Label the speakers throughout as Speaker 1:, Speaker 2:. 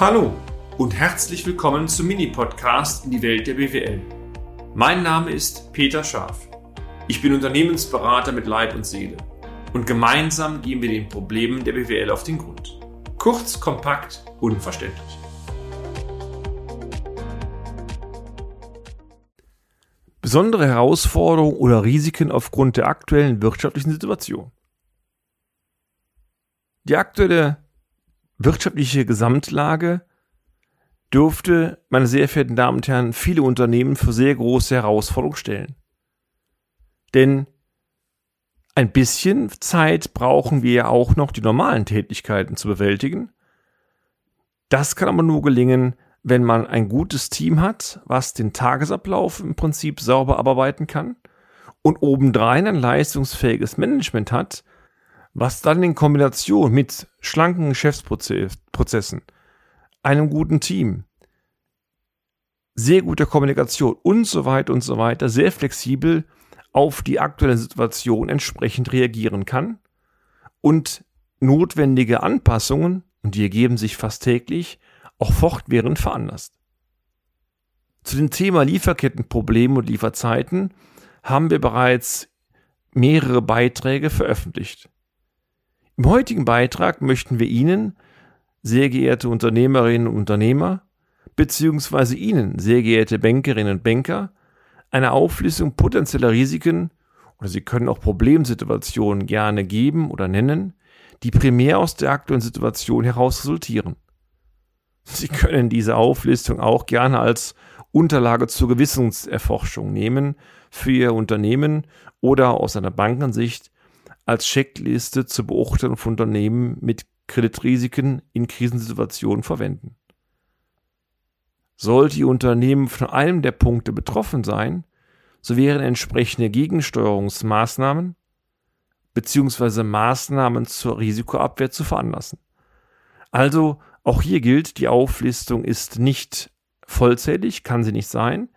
Speaker 1: Hallo und herzlich willkommen zum Mini-Podcast in die Welt der BWL. Mein Name ist Peter Scharf. Ich bin Unternehmensberater mit Leib und Seele und gemeinsam gehen wir den Problemen der BWL auf den Grund. Kurz, kompakt, unverständlich. Besondere Herausforderungen oder Risiken aufgrund der aktuellen wirtschaftlichen Situation. Die aktuelle wirtschaftliche Gesamtlage dürfte, meine sehr verehrten Damen und Herren, viele Unternehmen für sehr große Herausforderungen stellen. Denn ein bisschen Zeit brauchen wir ja auch noch, die normalen Tätigkeiten zu bewältigen. Das kann aber nur gelingen, wenn man ein gutes Team hat, was den Tagesablauf im Prinzip sauber abarbeiten kann und obendrein ein leistungsfähiges Management hat, was dann in Kombination mit schlanken Geschäftsprozessen, einem guten Team, sehr guter Kommunikation und so weiter und so weiter, sehr flexibel auf die aktuelle Situation entsprechend reagieren kann und notwendige Anpassungen, und die ergeben sich fast täglich, auch fortwährend veranlasst. Zu dem Thema Lieferkettenprobleme und Lieferzeiten haben wir bereits mehrere Beiträge veröffentlicht. Im heutigen Beitrag möchten wir Ihnen, sehr geehrte Unternehmerinnen und Unternehmer, beziehungsweise Ihnen, sehr geehrte Bankerinnen und Banker, eine Auflistung potenzieller Risiken oder Sie können auch Problemsituationen gerne geben oder nennen, die primär aus der aktuellen Situation heraus resultieren. Sie können diese Auflistung auch gerne als Unterlage zur Gewissenserforschung nehmen für Ihr Unternehmen oder aus einer Bankensicht als Checkliste zur Beurteilung von Unternehmen mit Kreditrisiken in Krisensituationen verwenden. Sollte Ihr Unternehmen von einem der Punkte betroffen sein, so wären entsprechende Gegensteuerungsmaßnahmen bzw. Maßnahmen zur Risikoabwehr zu veranlassen. Also auch hier gilt, die Auflistung ist nicht vollzählig, kann sie nicht sein.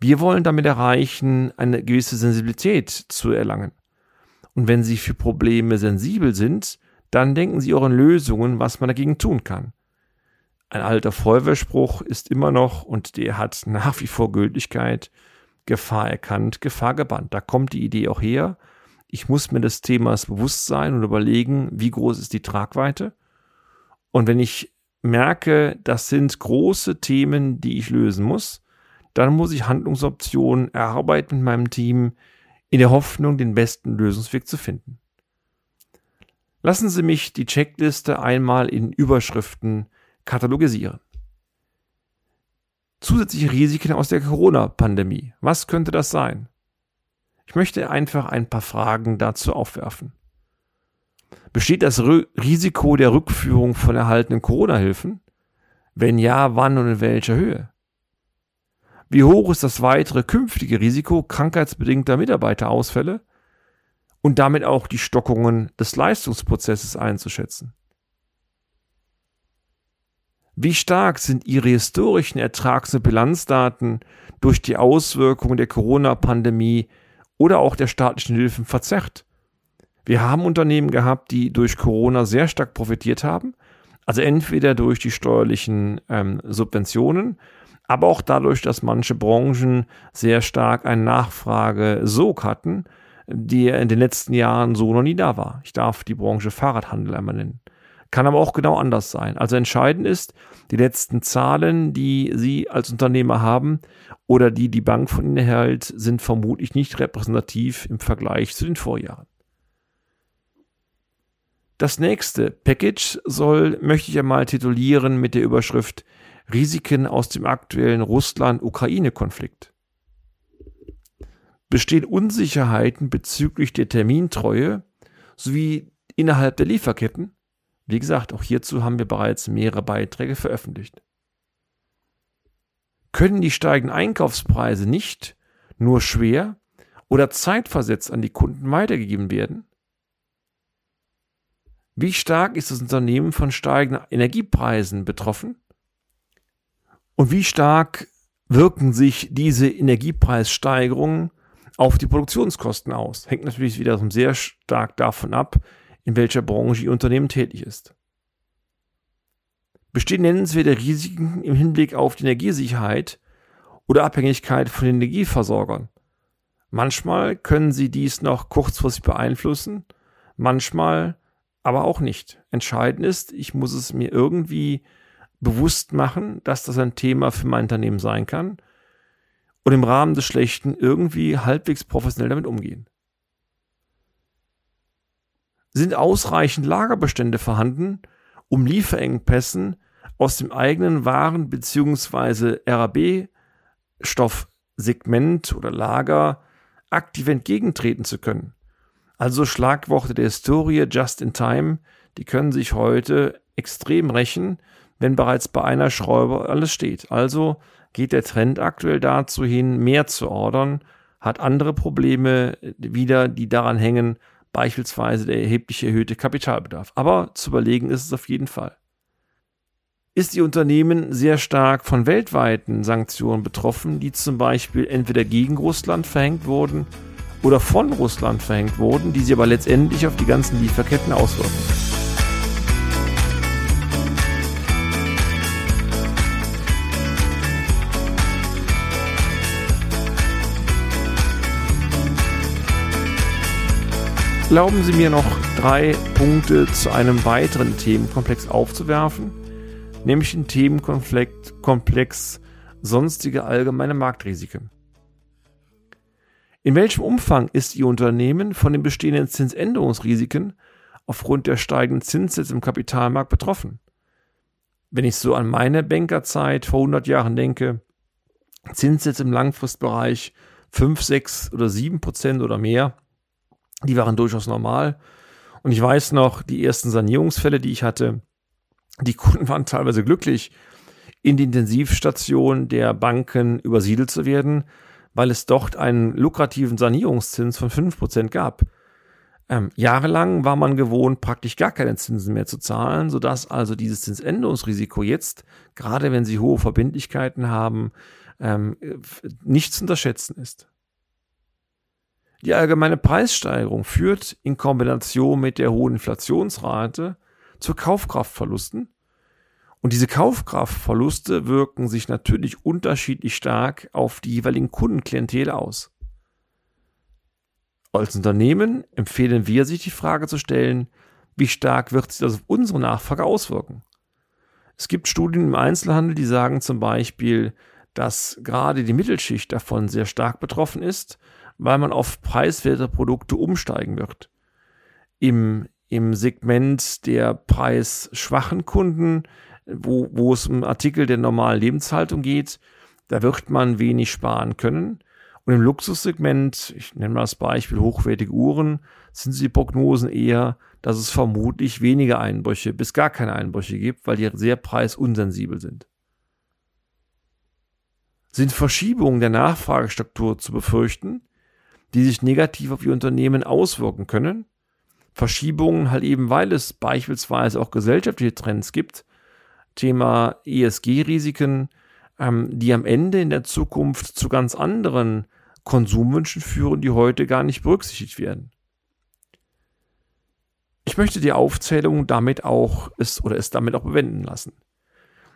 Speaker 1: Wir wollen damit erreichen, eine gewisse Sensibilität zu erlangen. Und wenn Sie für Probleme sensibel sind, dann denken Sie auch an Lösungen, was man dagegen tun kann. Ein alter Feuerwehrspruch ist immer noch, und der hat nach wie vor Gültigkeit, Gefahr erkannt, Gefahr gebannt. Da kommt die Idee auch her. Ich muss mir des Themas bewusst sein und überlegen, wie groß ist die Tragweite. Und wenn ich merke, das sind große Themen, die ich lösen muss, dann muss ich Handlungsoptionen erarbeiten mit meinem Team, in der Hoffnung, den besten Lösungsweg zu finden. Lassen Sie mich die Checkliste einmal in Überschriften katalogisieren. Zusätzliche Risiken aus der Corona-Pandemie. Was könnte das sein? Ich möchte einfach ein paar Fragen dazu aufwerfen. Besteht das Risiko der Rückführung von erhaltenen Corona-Hilfen? Wenn ja, wann und in welcher Höhe? Wie hoch ist das weitere künftige Risiko krankheitsbedingter Mitarbeiterausfälle und damit auch die Stockungen des Leistungsprozesses einzuschätzen? Wie stark sind Ihre historischen Ertrags- und Bilanzdaten durch die Auswirkungen der Corona-Pandemie oder auch der staatlichen Hilfen verzerrt? Wir haben Unternehmen gehabt, die durch Corona sehr stark profitiert haben, also entweder durch die steuerlichen ähm, Subventionen aber auch dadurch, dass manche Branchen sehr stark einen Nachfrage-Sog hatten, die in den letzten Jahren so noch nie da war. Ich darf die Branche Fahrradhandel einmal nennen. Kann aber auch genau anders sein. Also entscheidend ist, die letzten Zahlen, die Sie als Unternehmer haben oder die die Bank von Ihnen erhält, sind vermutlich nicht repräsentativ im Vergleich zu den Vorjahren. Das nächste Package soll, möchte ich einmal titulieren mit der Überschrift Risiken aus dem aktuellen Russland-Ukraine-Konflikt. Bestehen Unsicherheiten bezüglich der Termintreue sowie innerhalb der Lieferketten? Wie gesagt, auch hierzu haben wir bereits mehrere Beiträge veröffentlicht. Können die steigenden Einkaufspreise nicht nur schwer oder zeitversetzt an die Kunden weitergegeben werden? Wie stark ist das Unternehmen von steigenden Energiepreisen betroffen? Und wie stark wirken sich diese Energiepreissteigerungen auf die Produktionskosten aus? Hängt natürlich wieder sehr stark davon ab, in welcher Branche Ihr Unternehmen tätig ist. bestehen nennenswerte Risiken im Hinblick auf die Energiesicherheit oder Abhängigkeit von den Energieversorgern. Manchmal können sie dies noch kurzfristig beeinflussen, manchmal aber auch nicht. Entscheidend ist, ich muss es mir irgendwie bewusst machen, dass das ein Thema für mein Unternehmen sein kann und im Rahmen des Schlechten irgendwie halbwegs professionell damit umgehen. Sind ausreichend Lagerbestände vorhanden, um Lieferengpässen aus dem eigenen Waren- bzw. RAB-Stoffsegment oder Lager aktiv entgegentreten zu können? Also Schlagworte der Historie just in time, die können sich heute extrem rächen, wenn bereits bei einer Schraube alles steht. Also geht der Trend aktuell dazu hin, mehr zu ordern, hat andere Probleme wieder, die daran hängen, beispielsweise der erheblich erhöhte Kapitalbedarf. Aber zu überlegen ist es auf jeden Fall. Ist die Unternehmen sehr stark von weltweiten Sanktionen betroffen, die zum Beispiel entweder gegen Russland verhängt wurden oder von Russland verhängt wurden, die sie aber letztendlich auf die ganzen Lieferketten auswirken? Erlauben Sie mir noch drei Punkte zu einem weiteren Themenkomplex aufzuwerfen, nämlich den Themenkomplex sonstige allgemeine Marktrisiken. In welchem Umfang ist Ihr Unternehmen von den bestehenden Zinsänderungsrisiken aufgrund der steigenden Zinssätze im Kapitalmarkt betroffen? Wenn ich so an meine Bankerzeit vor 100 Jahren denke, Zinssätze im Langfristbereich 5, 6 oder 7 Prozent oder mehr, die waren durchaus normal. Und ich weiß noch, die ersten Sanierungsfälle, die ich hatte, die Kunden waren teilweise glücklich, in die Intensivstation der Banken übersiedelt zu werden, weil es dort einen lukrativen Sanierungszins von 5% gab. Ähm, jahrelang war man gewohnt, praktisch gar keine Zinsen mehr zu zahlen, sodass also dieses Zinsänderungsrisiko jetzt, gerade wenn Sie hohe Verbindlichkeiten haben, ähm, nicht zu unterschätzen ist. Die allgemeine Preissteigerung führt in Kombination mit der hohen Inflationsrate zu Kaufkraftverlusten. Und diese Kaufkraftverluste wirken sich natürlich unterschiedlich stark auf die jeweiligen Kundenklientel aus. Als Unternehmen empfehlen wir sich die Frage zu stellen, wie stark wird sich das auf unsere Nachfrage auswirken? Es gibt Studien im Einzelhandel, die sagen zum Beispiel, dass gerade die Mittelschicht davon sehr stark betroffen ist weil man auf preiswerte Produkte umsteigen wird. Im, im Segment der preisschwachen Kunden, wo, wo es um Artikel der normalen Lebenshaltung geht, da wird man wenig sparen können. Und im Luxussegment, ich nenne mal das Beispiel hochwertige Uhren, sind die Prognosen eher, dass es vermutlich weniger Einbrüche bis gar keine Einbrüche gibt, weil die sehr preisunsensibel sind. Sind Verschiebungen der Nachfragestruktur zu befürchten, die sich negativ auf ihr Unternehmen auswirken können. Verschiebungen halt eben, weil es beispielsweise auch gesellschaftliche Trends gibt, Thema ESG-Risiken, ähm, die am Ende in der Zukunft zu ganz anderen Konsumwünschen führen, die heute gar nicht berücksichtigt werden. Ich möchte die Aufzählung damit auch es oder es damit auch bewenden lassen.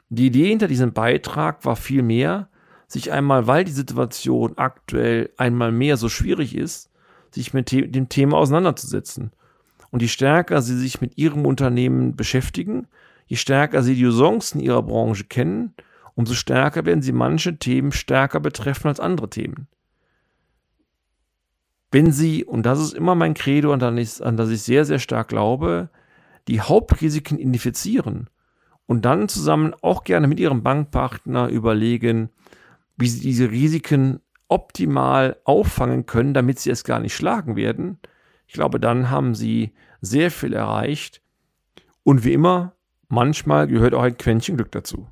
Speaker 1: Die Idee hinter diesem Beitrag war vielmehr, sich einmal, weil die Situation aktuell einmal mehr so schwierig ist, sich mit dem Thema auseinanderzusetzen. Und je stärker sie sich mit ihrem Unternehmen beschäftigen, je stärker sie die Chancen ihrer Branche kennen, umso stärker werden sie manche Themen stärker betreffen als andere Themen. Wenn sie, und das ist immer mein Credo, an das ich sehr, sehr stark glaube, die Hauptrisiken identifizieren und dann zusammen auch gerne mit ihrem Bankpartner überlegen, wie sie diese Risiken optimal auffangen können, damit sie es gar nicht schlagen werden, ich glaube, dann haben sie sehr viel erreicht. Und wie immer, manchmal gehört auch ein Quäntchen Glück dazu.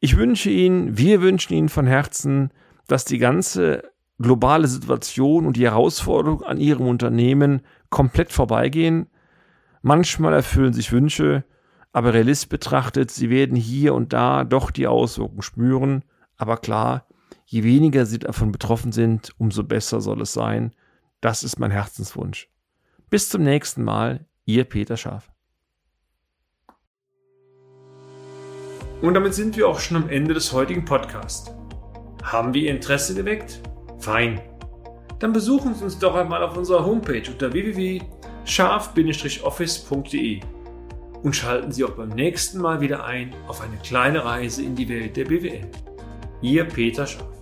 Speaker 1: Ich wünsche Ihnen, wir wünschen Ihnen von Herzen, dass die ganze globale Situation und die Herausforderungen an Ihrem Unternehmen komplett vorbeigehen. Manchmal erfüllen sich Wünsche, aber realist betrachtet, Sie werden hier und da doch die Auswirkungen spüren. Aber klar, je weniger sie davon betroffen sind, umso besser soll es sein. Das ist mein Herzenswunsch. Bis zum nächsten Mal, ihr Peter Schaf. Und damit sind wir auch schon am Ende des heutigen Podcasts. Haben wir Ihr Interesse geweckt? Fein. Dann besuchen Sie uns doch einmal auf unserer Homepage unter www.scharf-office.de und schalten Sie auch beim nächsten Mal wieder ein auf eine kleine Reise in die Welt der BWL. Ihr Peter Scharf.